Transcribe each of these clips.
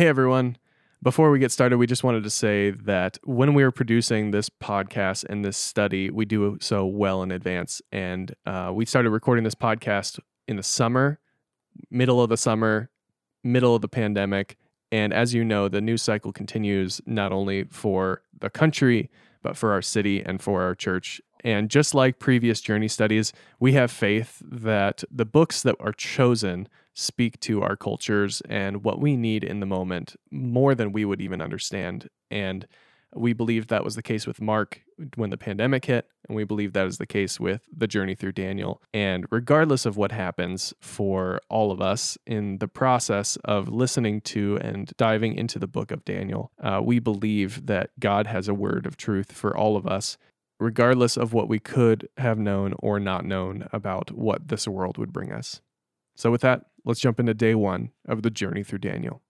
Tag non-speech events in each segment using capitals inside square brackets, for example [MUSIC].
Hey, everyone. Before we get started, we just wanted to say that when we are producing this podcast and this study, we do so well in advance. And uh, we started recording this podcast in the summer, middle of the summer, middle of the pandemic. And as you know, the news cycle continues not only for the country, but for our city and for our church. And just like previous journey studies, we have faith that the books that are chosen speak to our cultures and what we need in the moment more than we would even understand. And we believe that was the case with Mark when the pandemic hit, and we believe that is the case with the journey through Daniel. And regardless of what happens for all of us in the process of listening to and diving into the book of Daniel, uh, we believe that God has a word of truth for all of us, regardless of what we could have known or not known about what this world would bring us. So, with that, let's jump into day one of the journey through Daniel.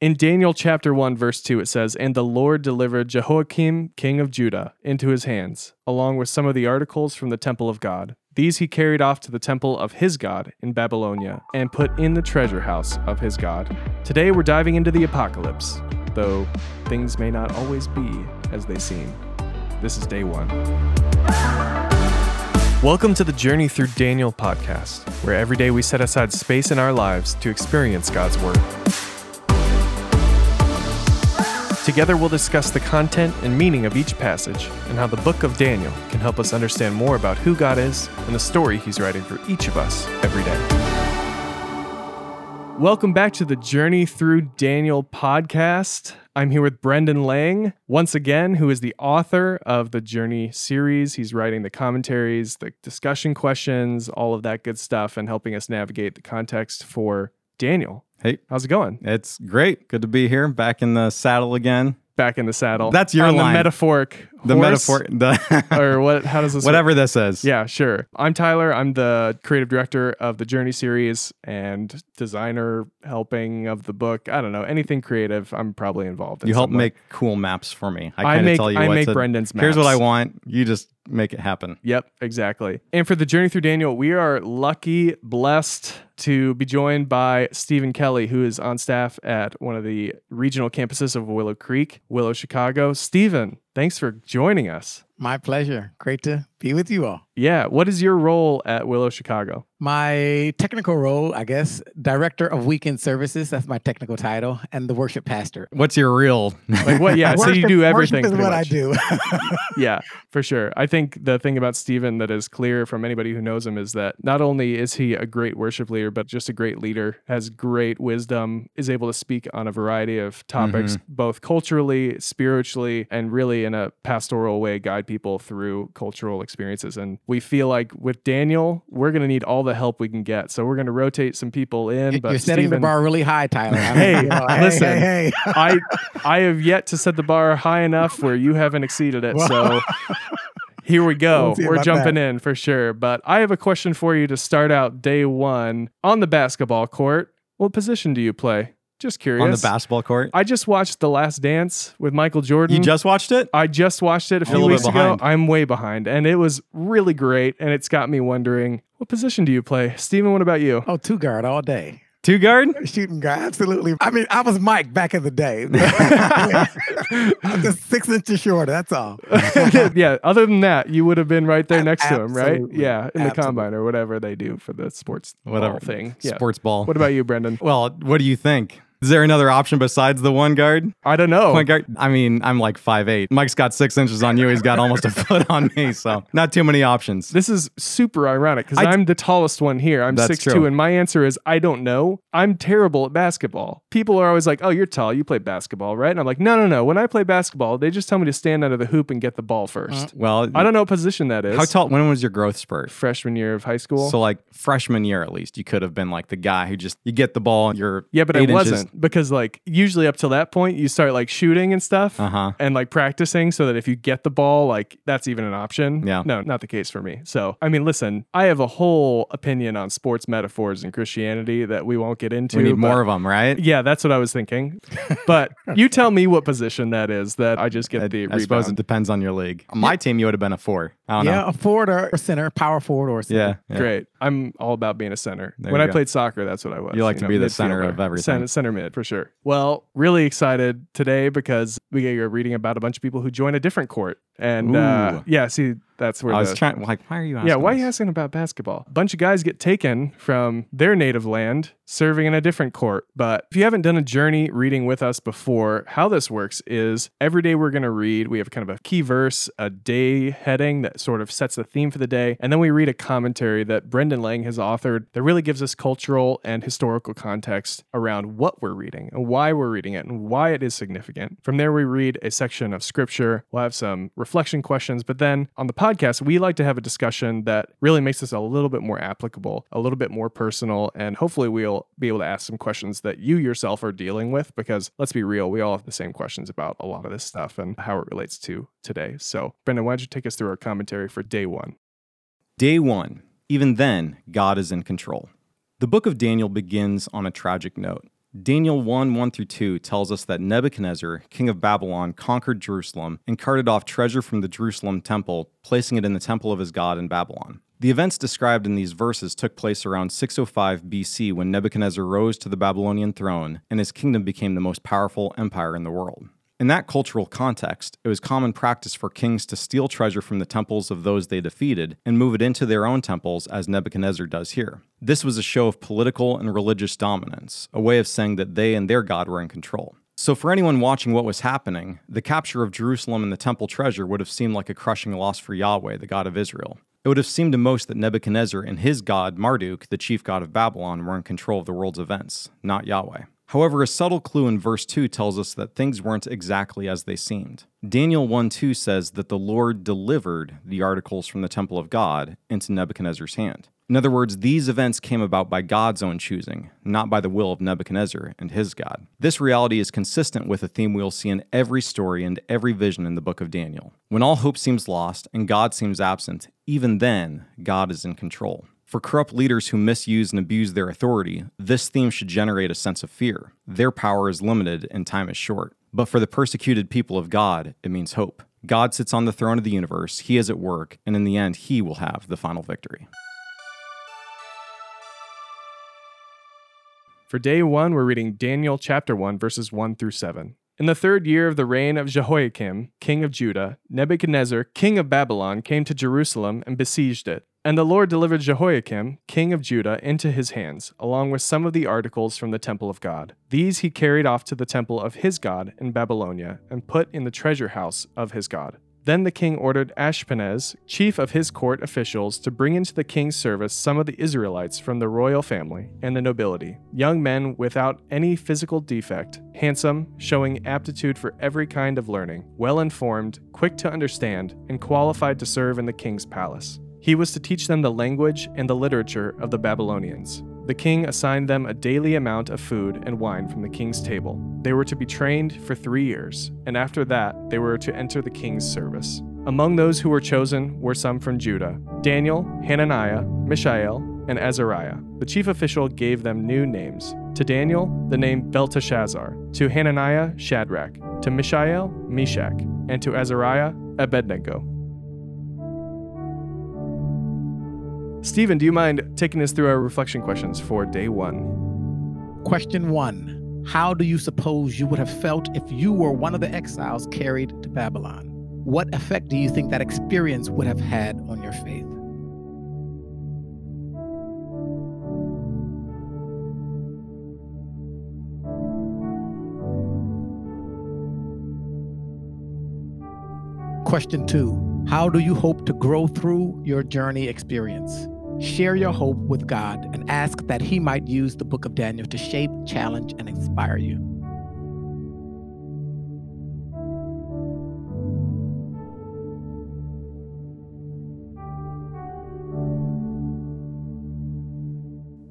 In Daniel chapter 1, verse 2, it says, And the Lord delivered Jehoiakim, king of Judah, into his hands, along with some of the articles from the temple of God. These he carried off to the temple of his God in Babylonia and put in the treasure house of his God. Today we're diving into the apocalypse, though things may not always be as they seem. This is day one. Welcome to the Journey Through Daniel podcast, where every day we set aside space in our lives to experience God's Word. Together, we'll discuss the content and meaning of each passage and how the book of Daniel can help us understand more about who God is and the story He's writing for each of us every day. Welcome back to the Journey Through Daniel podcast. I'm here with Brendan Lang, once again, who is the author of the Journey series. He's writing the commentaries, the discussion questions, all of that good stuff, and helping us navigate the context for Daniel. Hey, How's it going? it's great. Good to be here, back in the saddle again. Back in the saddle. That's your On line. The metaphoric. The horse? metaphor, the [LAUGHS] or what? How does this? work? whatever this is. Yeah, sure. I'm Tyler. I'm the creative director of the Journey series and designer helping of the book. I don't know anything creative. I'm probably involved. In You help way. make cool maps for me. I I make tell you I what make to, Brendan's maps. Here's what I want. You just make it happen. Yep, exactly. And for the journey through Daniel, we are lucky, blessed to be joined by Stephen Kelly, who is on staff at one of the regional campuses of Willow Creek, Willow, Chicago. Stephen, thanks for joining us. My pleasure. Great to be with you all. Yeah, what is your role at Willow, Chicago? My technical role, I guess, director of weekend services. That's my technical title, and the worship pastor. What's your real? Like what? Yeah, so you Worship- do worship everything. is what much. I do. [LAUGHS] Yeah, for sure. I think the thing about Stephen that is clear from anybody who knows him is that not only is he a great worship leader, but just a great leader, has great wisdom, is able to speak on a variety of topics, mm-hmm. both culturally, spiritually, and really in a pastoral way, guide people through cultural experiences. And we feel like with Daniel, we're going to need all the help we can get. So we're going to rotate some people in. But You're setting Stephen- the bar really high, Tyler. I mean, Hey, you know, hey, listen. hey, hey. I I have yet to set the bar high enough where you haven't exceeded it. So [LAUGHS] here we go. We're jumping that. in for sure. But I have a question for you to start out day one on the basketball court. What position do you play? Just curious. on the basketball court. I just watched The Last Dance with Michael Jordan. You just watched it? I just watched it a few a weeks ago. I'm way behind, and it was really great. And it's got me wondering, what position do you play, Stephen? What about you? Oh, two guard all day. Two guard? [LAUGHS] Shooting guard, absolutely. I mean, I was Mike back in the day. [LAUGHS] I'm just six inches shorter. That's all. [LAUGHS] yeah. Other than that, you would have been right there next to him, right? Yeah, in the combine or whatever they do for the sports Whatever ball thing. Yeah. Sports ball. What about you, Brendan? well, what do you think? Is there another option besides the one guard? I don't know. Point guard. I mean, I'm like five eight. Mike's got six inches on you. He's got almost a [LAUGHS] foot on me. So not too many options. This is super ironic because I'm the tallest one here. I'm That's 6'2", true. and my answer is I don't know. I'm terrible at basketball. People are always like, "Oh, you're tall. You play basketball, right?" And I'm like, "No, no, no. When I play basketball, they just tell me to stand under the hoop and get the ball uh, first. Well, I don't know what position that is. how tall? When was your growth spurt? Freshman year of high school. So like freshman year at least, you could have been like the guy who just you get the ball. And you're yeah, but I wasn't because like usually up till that point, you start like shooting and stuff. Uh-huh. and like practicing so that if you get the ball, like that's even an option. Yeah. No, not the case for me. So, I mean, listen, I have a whole opinion on sports metaphors and Christianity that we won't get into. We need more of them, right? Yeah, that's what I was thinking. But [LAUGHS] you tell me what position that is that I just get I, the I rebound. suppose it depends on your league. On my team, you would have been a four. I don't Yeah, know. a forward or a center, power forward or center. Yeah, yeah. Great. I'm all about being a center. There when I go. played soccer, that's what I was. You like to know, be the center of everything. Center, center pyramid for sure. Well, really excited today because we are reading about a bunch of people who join a different court. And uh, yeah, see, that's where I was trying. Like, why are you asking? yeah, why are you asking about basketball? A bunch of guys get taken from their native land, serving in a different court. But if you haven't done a journey reading with us before, how this works is every day we're going to read. We have kind of a key verse, a day heading that sort of sets the theme for the day. And then we read a commentary that Brendan Lang has authored that really gives us cultural and historical context around what we're reading and why we're reading it and why it is significant. From there, we read a section of scripture. We'll have some reflection questions. But then on the podcast, we like to have a discussion that really makes this a little bit more applicable, a little bit more personal, and hopefully we'll be able to ask some questions that you yourself are dealing with because let's be real, we all have the same questions about a lot of this stuff and how it relates to today. So, Brendan, why don't you take us through our commentary for day one? Day one. Even then, God is in control. The book of Daniel begins on a tragic note. Daniel 1 1 through 2 tells us that Nebuchadnezzar, king of Babylon, conquered Jerusalem and carted off treasure from the Jerusalem temple, placing it in the temple of his god in Babylon. The events described in these verses took place around 605 BC when Nebuchadnezzar rose to the Babylonian throne and his kingdom became the most powerful empire in the world. In that cultural context, it was common practice for kings to steal treasure from the temples of those they defeated and move it into their own temples, as Nebuchadnezzar does here. This was a show of political and religious dominance, a way of saying that they and their god were in control. So, for anyone watching what was happening, the capture of Jerusalem and the temple treasure would have seemed like a crushing loss for Yahweh, the God of Israel. It would have seemed to most that Nebuchadnezzar and his god, Marduk, the chief god of Babylon, were in control of the world's events, not Yahweh. However, a subtle clue in verse 2 tells us that things weren't exactly as they seemed. Daniel 1 2 says that the Lord delivered the articles from the temple of God into Nebuchadnezzar's hand. In other words, these events came about by God's own choosing, not by the will of Nebuchadnezzar and his God. This reality is consistent with a theme we'll see in every story and every vision in the book of Daniel. When all hope seems lost and God seems absent, even then, God is in control. For corrupt leaders who misuse and abuse their authority, this theme should generate a sense of fear. Their power is limited and time is short. But for the persecuted people of God, it means hope. God sits on the throne of the universe, He is at work, and in the end, He will have the final victory. For day one, we're reading Daniel chapter 1, verses 1 through 7. In the third year of the reign of Jehoiakim, king of Judah, Nebuchadnezzar, king of Babylon, came to Jerusalem and besieged it. And the Lord delivered Jehoiakim, king of Judah, into his hands, along with some of the articles from the temple of God. These he carried off to the temple of his God in Babylonia, and put in the treasure house of his God. Then the king ordered Ashpenaz, chief of his court officials, to bring into the king's service some of the Israelites from the royal family and the nobility, young men without any physical defect, handsome, showing aptitude for every kind of learning, well informed, quick to understand, and qualified to serve in the king's palace. He was to teach them the language and the literature of the Babylonians. The king assigned them a daily amount of food and wine from the king's table. They were to be trained for three years, and after that, they were to enter the king's service. Among those who were chosen were some from Judah Daniel, Hananiah, Mishael, and Azariah. The chief official gave them new names. To Daniel, the name Belteshazzar. To Hananiah, Shadrach. To Mishael, Meshach. And to Azariah, Abednego. Stephen, do you mind taking us through our reflection questions for day one? Question one How do you suppose you would have felt if you were one of the exiles carried to Babylon? What effect do you think that experience would have had on your faith? Question two How do you hope to grow through your journey experience? Share your hope with God and ask that He might use the book of Daniel to shape, challenge, and inspire you.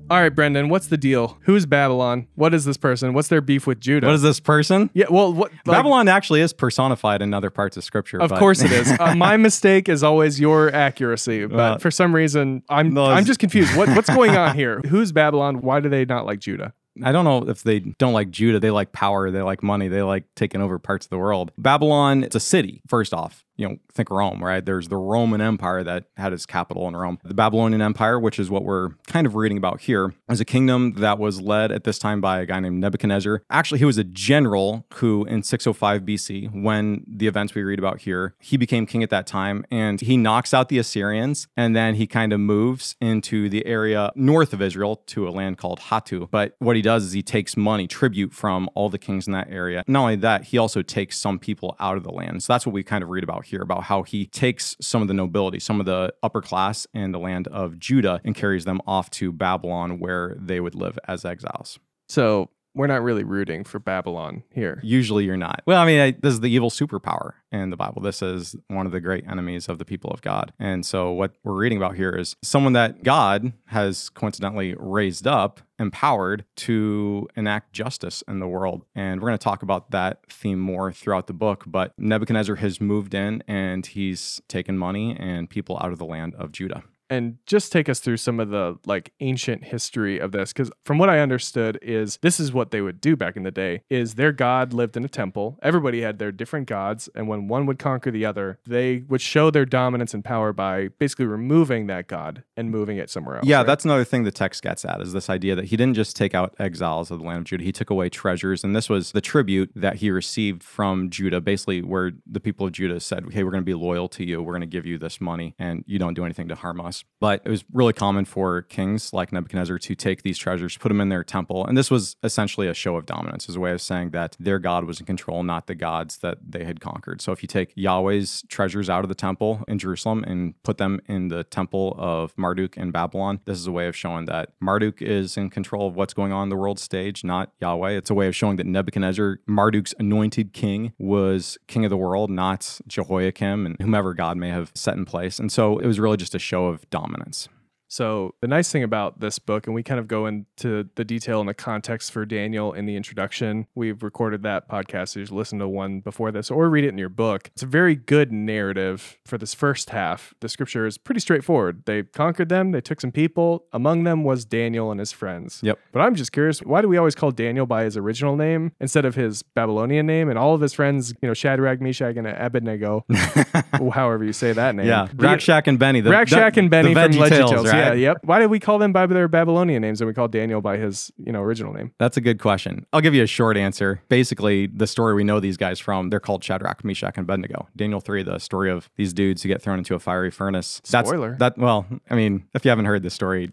All right, Brendan, what's the deal? Who's Babylon? What is this person? What's their beef with Judah? What is this person? yeah, well, what like, Babylon actually is personified in other parts of scripture. Of but- course it is. [LAUGHS] Uh, my mistake is always your accuracy, but Well, for some reason I'm no, I'm just confused. What what's [LAUGHS] going on here? Who's Babylon? Why do they not like Judah? I don't know if they don't like Judah. They like power. They like money. They like taking over parts of the world. Babylon, it's a city, first off. You know, think Rome, right? There's the Roman Empire that had its capital in Rome. The Babylonian Empire, which is what we're kind of reading about here, is a kingdom that was led at this time by a guy named Nebuchadnezzar. Actually, he was a general who, in 605 BC, when the events we read about here, he became king at that time and he knocks out the Assyrians and then he kind of moves into the area north of Israel to a land called Hatu. But what he does is he takes money, tribute from all the kings in that area. Not only that, he also takes some people out of the land. So that's what we kind of read about here about how he takes some of the nobility, some of the upper class in the land of Judah and carries them off to Babylon where they would live as exiles. So we're not really rooting for Babylon here. Usually you're not. Well, I mean, I, this is the evil superpower in the Bible. This is one of the great enemies of the people of God. And so what we're reading about here is someone that God has coincidentally raised up, empowered to enact justice in the world. And we're going to talk about that theme more throughout the book. But Nebuchadnezzar has moved in and he's taken money and people out of the land of Judah and just take us through some of the like ancient history of this because from what i understood is this is what they would do back in the day is their god lived in a temple everybody had their different gods and when one would conquer the other they would show their dominance and power by basically removing that god and moving it somewhere else yeah right? that's another thing the text gets at is this idea that he didn't just take out exiles of the land of judah he took away treasures and this was the tribute that he received from judah basically where the people of judah said hey we're going to be loyal to you we're going to give you this money and you don't do anything to harm us but it was really common for kings like Nebuchadnezzar to take these treasures, put them in their temple. And this was essentially a show of dominance, as a way of saying that their God was in control, not the gods that they had conquered. So if you take Yahweh's treasures out of the temple in Jerusalem and put them in the temple of Marduk in Babylon, this is a way of showing that Marduk is in control of what's going on in the world stage, not Yahweh. It's a way of showing that Nebuchadnezzar, Marduk's anointed king, was king of the world, not Jehoiakim and whomever God may have set in place. And so it was really just a show of dominance. So, the nice thing about this book, and we kind of go into the detail and the context for Daniel in the introduction. We've recorded that podcast, so you just listen to one before this or read it in your book. It's a very good narrative for this first half. The scripture is pretty straightforward. They conquered them, they took some people. Among them was Daniel and his friends. Yep. But I'm just curious, why do we always call Daniel by his original name instead of his Babylonian name? And all of his friends, you know, Shadrach, Meshach, and Abednego, [LAUGHS] however you say that name. Yeah, Rakshak and Benny. The, Rakshak the- and Benny the from Legend Tales, Tales. right? Yeah, yep. Why did we call them by their Babylonian names and we call Daniel by his, you know, original name? That's a good question. I'll give you a short answer. Basically, the story we know these guys from, they're called Shadrach, Meshach, and Abednego. Daniel 3, the story of these dudes who get thrown into a fiery furnace. That's, Spoiler. That Well, I mean, if you haven't heard the story,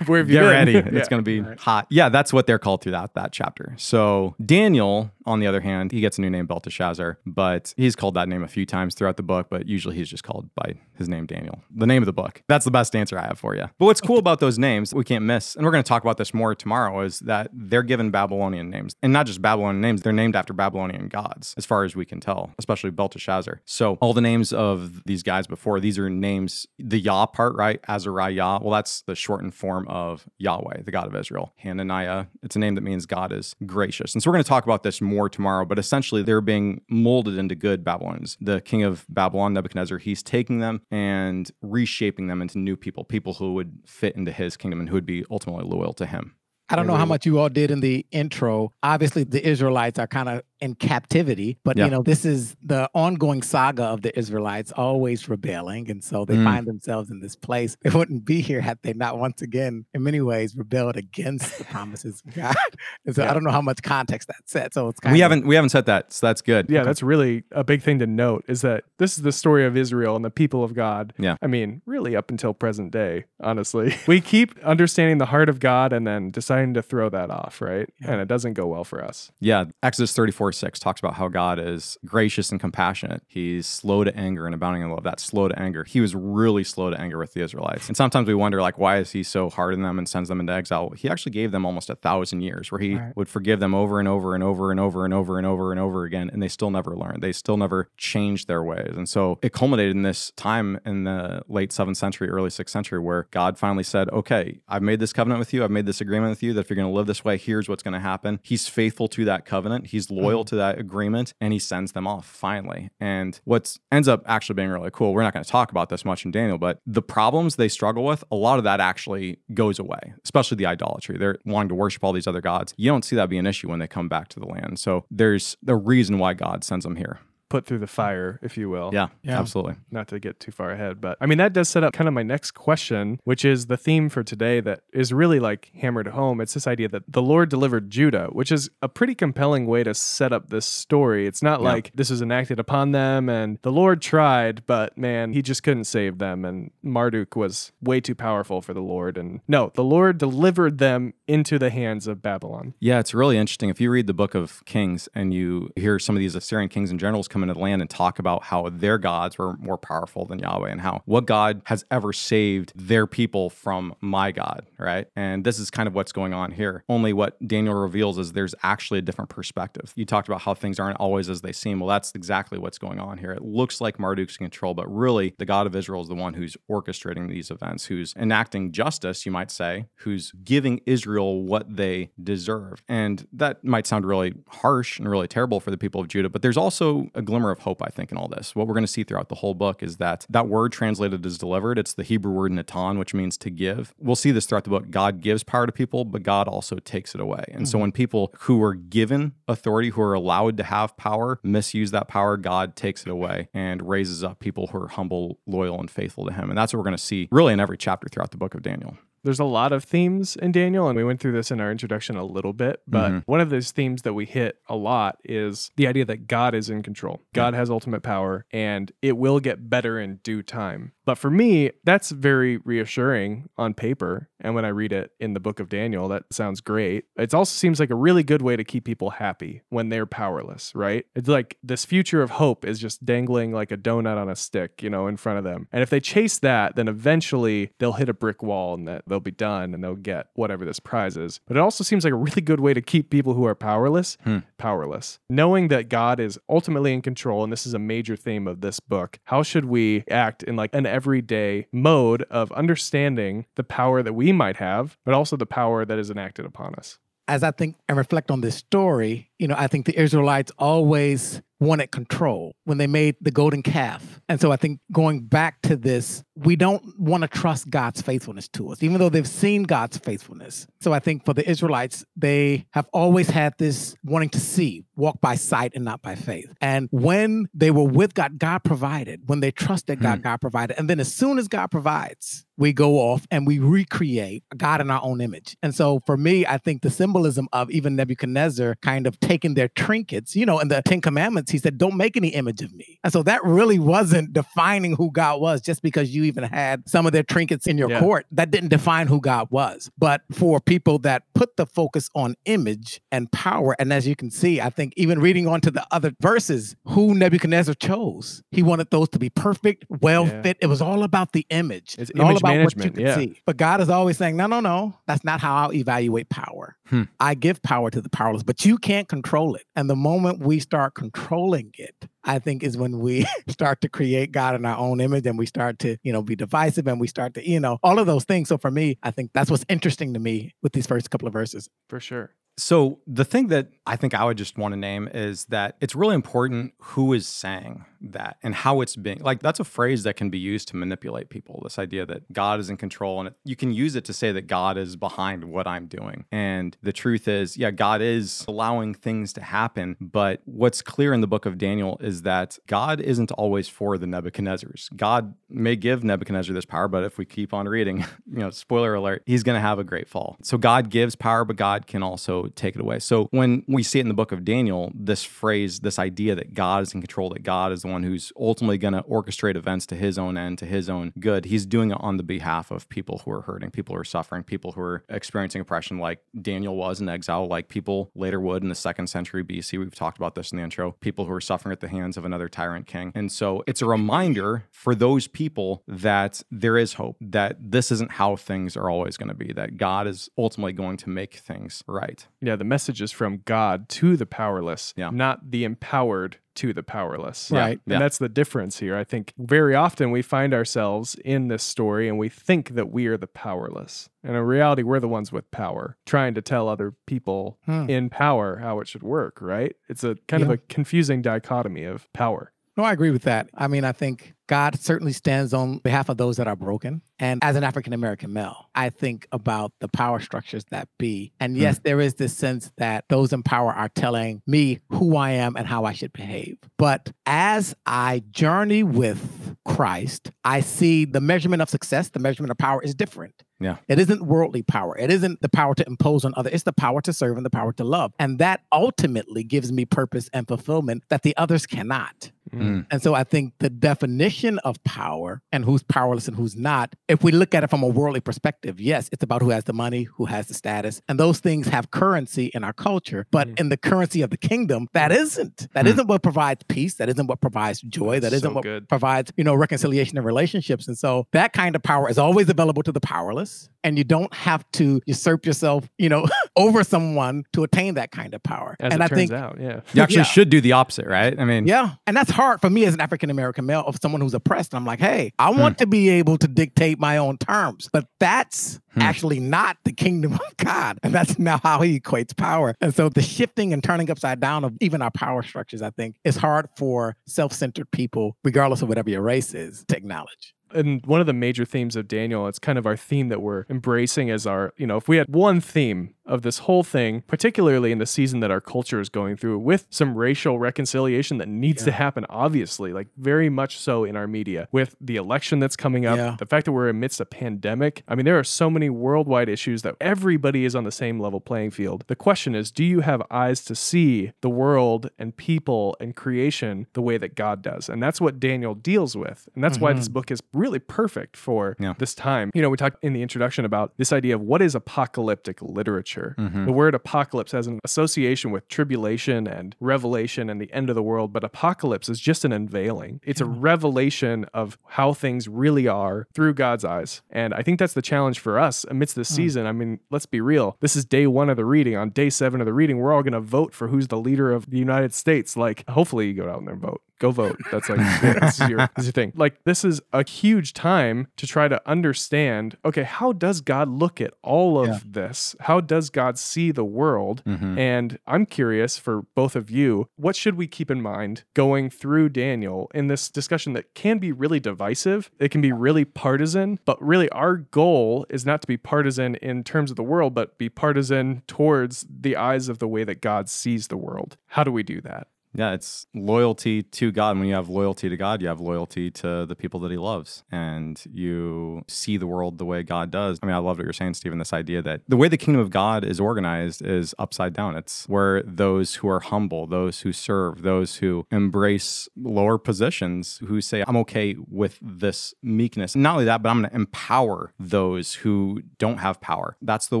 Where have you get been? ready. [LAUGHS] Yeah. It's going to be hot. Yeah, that's what they're called throughout that chapter. So Daniel, on the other hand, he gets a new name, Belteshazzar, but he's called that name a few times throughout the book, but usually he's just called by his name, Daniel. The name of the book. That's the best answer I have for you. But what's cool about those names, we can't miss, and we're going to talk about this more tomorrow, is that they're given Babylonian names. And not just Babylonian names, they're named after Babylonian gods, as far as we can tell, especially Belteshazzar. So all the names of these guys before, these are names, the Yah part, right? Azariah. Well, that's the shortened form of Yahweh, the God of Israel. Hananiah, it's a name that means God is gracious. And so we're going to talk about this more tomorrow, but essentially they're being molded into good Babylonians. The king of Babylon, Nebuchadnezzar, he's taking them and reshaping them into new people, people who would fit into his kingdom and who would be ultimately loyal to him. I don't know how much you all did in the intro. Obviously, the Israelites are kind of in captivity, but Yeah. you know, this is the ongoing saga of the Israelites always rebelling. And so they Mm. find themselves in this place. They wouldn't be here had they not once again, in many ways, rebelled against the promises of God. [LAUGHS] And so Yeah. I don't know how much context that set. So it's kind We of haven't we haven't said that, so that's good. Yeah, that's really a big thing to note is that this is the story of Israel and the people of God. Yeah. I mean, really up until present day, honestly. [LAUGHS] We keep understanding the heart of God and then deciding to throw that off, right? And it doesn't go well for us. Yeah, Exodus 34 6 talks about how God is gracious and compassionate. He's slow to anger and abounding in love. That's slow to anger. He was really slow to anger with the Israelites. And sometimes we wonder, like, why is he so hard on them and sends them into exile? He actually gave them almost a thousand years where he Right. would forgive them over and over and over and over and over and over and over again. And they still never learned. They still never changed their ways. And so it culminated in this time in the late seventh century, early sixth century, where God finally said, okay, I've made this covenant with you. I've made this agreement with you that if you're going to live this way, here's what's going to happen. He's faithful to that covenant. He's mm-hmm. loyal to that agreement and he sends them off finally. And what ends up actually being really cool, we're not going to talk about this much in Daniel, but the problems they struggle with, a lot of that actually goes away, especially the idolatry. They're wanting to worship all these other gods. You don't see that be an issue when they come back to the land. So there's the reason why God sends them here. Put through the fire, if you will. Yeah, Yeah. absolutely. Not to get too far ahead, but I mean, that does set up kind of my next question, which is the theme for today that is really like hammered home. It's this idea that the Lord delivered Judah, which is a pretty compelling way to set up this story. It's not Yeah. like this was enacted upon them and the Lord tried, but man, he just couldn't save them. And Marduk was way too powerful for the Lord. And no, the Lord delivered them into the hands of Babylon. Yeah, it's really interesting. If you read the book of Kings and you hear some of these Assyrian kings and generals come into the land and talk about how their gods were more powerful than Yahweh and how what God has ever saved their people from my God, right? And this is kind of what's going on here. Only what Daniel reveals is there's actually a different perspective. You talked about how things aren't always as they seem. Well, that's exactly what's going on here. It looks like Marduk's in control, but really the God of Israel is the one who's orchestrating these events, who's enacting justice, you might say, who's giving Israel what they deserve. And that might sound really harsh and really terrible for the people of Judah, but there's also a glimmer of hope, I think, in all this. What we're going to see throughout the whole book is that that word translated as delivered, it's the Hebrew word natan, which means to give. We'll see this throughout the book. God gives power to people, but God also takes it away. And so mm-hmm. when people who are given authority, who are allowed to have power, misuse that power, God takes it away and raises up people who are humble, loyal, and faithful to Him. And that's what we're going to see really in every chapter throughout the book of Daniel. There's a lot of themes in Daniel, and we went through this in our introduction a little bit. But mm-hmm. one of those themes that we hit a lot is the idea that God is in control. God has ultimate power, and it will get better in due time. But for me, that's very reassuring on paper. And when I read it in the book of Daniel, that sounds great. It also seems like a really good way to keep people happy when they're powerless, right? It's like this future of hope is just dangling like a donut on a stick, you know, in front of them. And if they chase that, then eventually they'll hit a brick wall and that they'll be done and they'll get whatever this prize is. But it also seems like a really good way to keep people who are powerless hmm. powerless. Knowing that God is ultimately in control, and this is a major theme of this book, how should we act in like an everyday mode of understanding the power that we might have, but also the power that is enacted upon us? as I think and reflect on this story, you know, I think the Israelites always wanted control when they made the golden calf. And so I think going back to this, we don't want to trust God's faithfulness to us, even though they've seen God's faithfulness. So I think for the Israelites, they have always had this wanting to see, walk by sight and not by faith. And when they were with God, God provided. When they trusted God, hmm. God provided. And then as soon as God provides, we go off and we recreate God in our own image. And so for me, I think the symbolism of even Nebuchadnezzar kind of taking their trinkets, you know, in the Ten Commandments, he said, Don't make any image of me. And so that really wasn't defining who God was just because you even had some of their trinkets in your Yeah. court. That didn't define who God was. But for people that put the focus on image and power, and as you can see, I think even reading on to the other verses, who Nebuchadnezzar chose, he wanted those to be perfect, well Yeah. fit. It was all about the image. It's and all image about what you management, yeah. see. But God is always saying, no, no, no, that's not how I'll evaluate power. Hmm. I give power to the powerless, but you can't control it. And the moment we start controlling it, I think is when we [LAUGHS] start to create God in our own image and we start to, you know, be divisive and we start to, you know, all of those things. So for me, I think that's what's interesting to me with these first couple of verses. For sure. So the thing that I think I would just want to name is that it's really important who is saying that and how it's being like that's a phrase that can be used to manipulate people. This idea that God is in control and you can use it to say that God is behind what I'm doing. And the truth is, yeah, God is allowing things to happen, but what's clear in the book of Daniel is that God isn't always for the Nebuchadnezzars. God may give Nebuchadnezzar this power, but if we keep on reading, [LAUGHS] you know, spoiler alert, he's going to have a great fall. So God gives power, but God can also take it away. So when we see it in the book of Daniel, this phrase, this idea that God is in control, that God is the one who's ultimately going to orchestrate events to his own end, to his own good, he's doing it on the behalf of people who are hurting, people who are suffering, people who are experiencing oppression, like Daniel was in exile, like people later would in the second century BC. We've talked about this in the intro, people who are suffering at the hands of another tyrant king. And so it's a reminder for those people that there is hope, that this isn't how things are always going to be, that God is ultimately going to make things right. Yeah, the message is from God to the powerless, Yeah. not the empowered to the powerless. Right. And that's the difference here. I think very often we find ourselves in this story and we think that we are the powerless. And in reality, we're the ones with power, trying to tell other people Hmm. in power how it should work, right? It's a kind of a confusing dichotomy of power. No, I agree with that. I mean, I think God certainly stands on behalf of those that are broken. And as an African American male, I think about the power structures that be. And hmm. yes, there is this sense that those in power are telling me who I am and how I should behave. But as I journey with Christ, I see the measurement of success, the measurement of power is different. Yeah. It isn't worldly power. It isn't the power to impose on others. It's the power to serve and the power to love. And that ultimately gives me purpose and fulfillment that the others cannot. Mm. And so I think the definition of power and who's powerless and who's not, if we look at it from a worldly perspective, yes, it's about who has the money, who has the status, and those things have currency in our culture. But Mm. in the currency of the kingdom, that isn't. That Mm. not what provides peace. That isn't what provides joy. That So isn't what good. provides, you know, reconciliation and relationships. And so that kind of power is always available to the powerless. And you don't have to usurp yourself, you know, [LAUGHS] over someone to attain that kind of power. As and it I turns think out, yeah. You actually Yeah. should do the opposite, right? I mean, yeah. And that's hard for me as an African American male of someone who's oppressed. I'm like, hey, I Hmm. want to be able to dictate my own terms. But that's Hmm. actually not the kingdom of [LAUGHS] God. And that's now how he equates power. And so the shifting and turning upside down of even our power structures, I think, is hard for self centered people, regardless of whatever your race is, to acknowledge. and one of the major themes of Daniel, it's kind of our theme that we're embracing as our, you know, if we had one theme of this whole thing, particularly in the season that our culture is going through with some racial reconciliation that needs to happen, obviously, like very much so in our media, with the election that's coming up, Yeah. the fact that we're amidst a pandemic. I mean, there are so many worldwide issues that everybody is on the same level playing field. The question is, do you have eyes to see the world and people and creation the way that God does? And that's what Daniel deals with. And that's why this mm-hmm. book is really perfect for Yeah. this time. You know, we talked in the introduction about this idea of what is apocalyptic literature. Mhm. The word apocalypse has an association with tribulation and revelation and the end of the world, but apocalypse is just an unveiling. It's a revelation of how things really are through God's eyes. And I think that's the challenge for us amidst this season. I mean, let's be real. This is day one of the reading. On day seven of the reading, we're all going to vote for who's the leader of the United States. Like, hopefully, you go out there and vote. Go vote. That's like, [LAUGHS] yeah, this, is your, [LAUGHS] this is your thing. Like, this is a huge time to try to understand okay, how does God look at all of Yeah. this? How does God see the world? Mhm. And I'm curious for both of you, what should we keep in mind going through Daniel in this discussion that can be really divisive? It can be really partisan, but really our goal is not to be partisan in terms of the world, but be partisan towards the eyes of the way that God sees the world. How do we do that? Yeah, it's loyalty to God. When you have loyalty to God, you have loyalty to the people that He loves, and you see the world the way God does. I mean, I love what you're saying, Stephen. This idea that the way the kingdom of God is organized is upside down. It's where those who are humble, those who serve, those who embrace lower positions, who say, "I'm okay with this meekness." Not only that, but I'm going to empower those who don't have power. That's the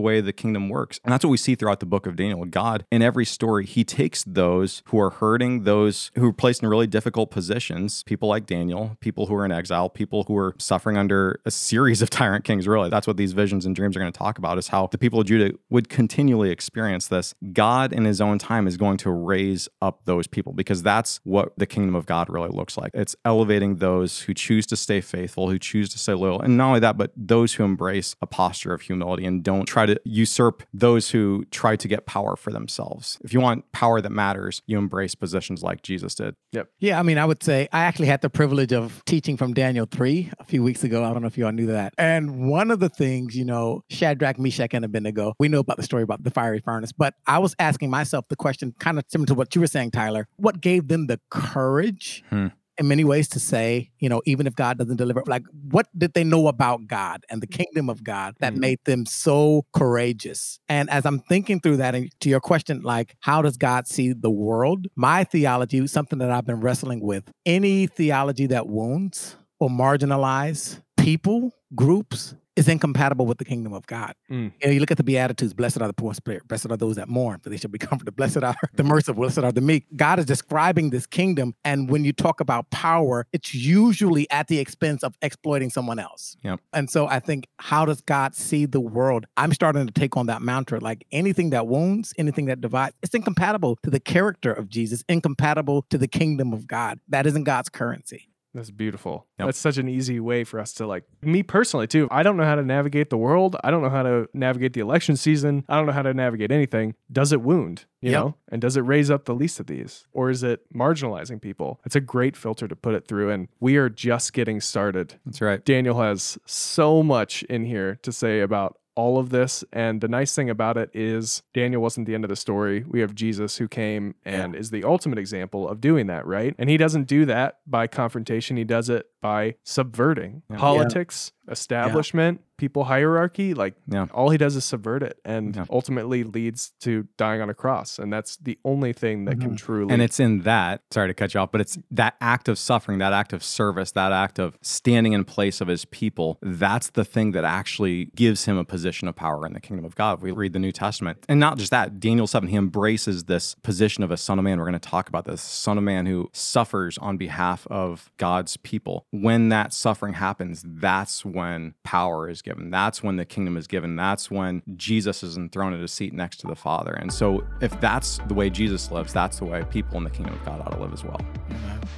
way the kingdom works, and that's what we see throughout the book of Daniel. God, in every story, He takes those who are hurting, those who are placed in really difficult positions, people like Daniel, people who are in exile, people who are suffering under a series of [LAUGHS] tyrant kings. Really, that's what these visions and dreams are going to talk about: is how the people of Judah would continually experience this. God, in His own time, is going to raise up those people because that's what the kingdom of God really looks like. It's elevating those who choose to stay faithful, who choose to stay loyal, and not only that, but those who embrace a posture of humility and don't try to usurp those who try to get power for themselves. If you want power that matters, you embrace positions like Jesus did. Yep. Yeah, I mean, I would say I actually had the privilege of teaching from Daniel 3 a few weeks ago. I don't know if you all knew that. And one of the things, you know, Shadrach, Meshach, and Abednego, we know about the story about the fiery furnace, but I was asking myself the question, kind of similar to what you were saying, Tyler. What gave them the courage? Hmm. In many ways, to say, you know, even if God doesn't deliver, like, what did they know about God and the kingdom of God that Mhm. made them so courageous? And as I'm thinking through that, and to your question, like, how does God see the world? My theology, something that I've been wrestling with, any theology that wounds or marginalize people, groups, is incompatible with the kingdom of God. Mm. You know, you look at the Beatitudes, blessed are the poor in spirit, blessed are those that mourn, for they shall be comforted, [LAUGHS] blessed are the merciful, blessed are the meek. God is describing this kingdom. And when you talk about power, it's usually at the expense of exploiting someone else. Yep. And so I think, how does God see the world? I'm starting to take on that mantra like anything that wounds, anything that divides, it's incompatible to the character of Jesus, incompatible to the kingdom of God. That isn't God's currency. That's beautiful. Yep. That's such an easy way for us to like me personally too. I don't know how to navigate the world. I don't know how to navigate the election season. I don't know how to navigate anything. Does it wound? You Yep. know? And does it raise up the least of these? Or is it marginalizing people? It's a great filter to put it through. And we are just getting started. That's right. Daniel has so much in here to say about all of this. And the nice thing about it is Daniel wasn't the end of the story. We have Jesus who came and is the ultimate example of doing that, right? And he doesn't do that by confrontation, he does it by subverting Yeah. politics, establishment, people hierarchy. Like Yeah. all he does is subvert it and Yeah. ultimately leads to dying on a cross. And that's the only thing that can mm-hmm. truly And it's in that, sorry to cut you off, but it's that act of suffering, that act of service, that act of standing in place of his people. That's the thing that actually gives him a position of power in the kingdom of God. We read the New Testament. And not just that, Daniel 7, he embraces this position of a son of man. We're going to talk about this son of man who suffers on behalf of God's people. When that suffering happens, that's when power is given. That's when the kingdom is given. That's when Jesus is enthroned at a seat next to the Father. And so, if that's the way Jesus lives, that's the way people in the kingdom of God ought to live as well.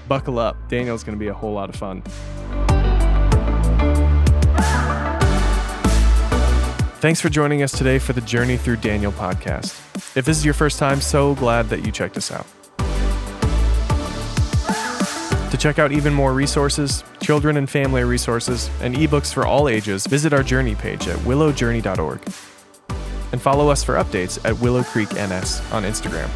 buckle up. Daniel's going to be a whole lot of fun. Thanks for joining us today for the Journey Through Daniel podcast. If this is your first time, so glad that you checked us out. To check out even more resources, children and family resources, and ebooks for all ages, visit our Journey page at willowjourney.org. And follow us for updates at Willow Creek NS on Instagram.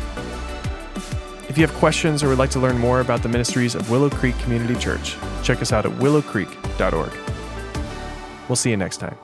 If you have questions or would like to learn more about the ministries of Willow Creek Community Church, check us out at willowcreek.org. We'll see you next time.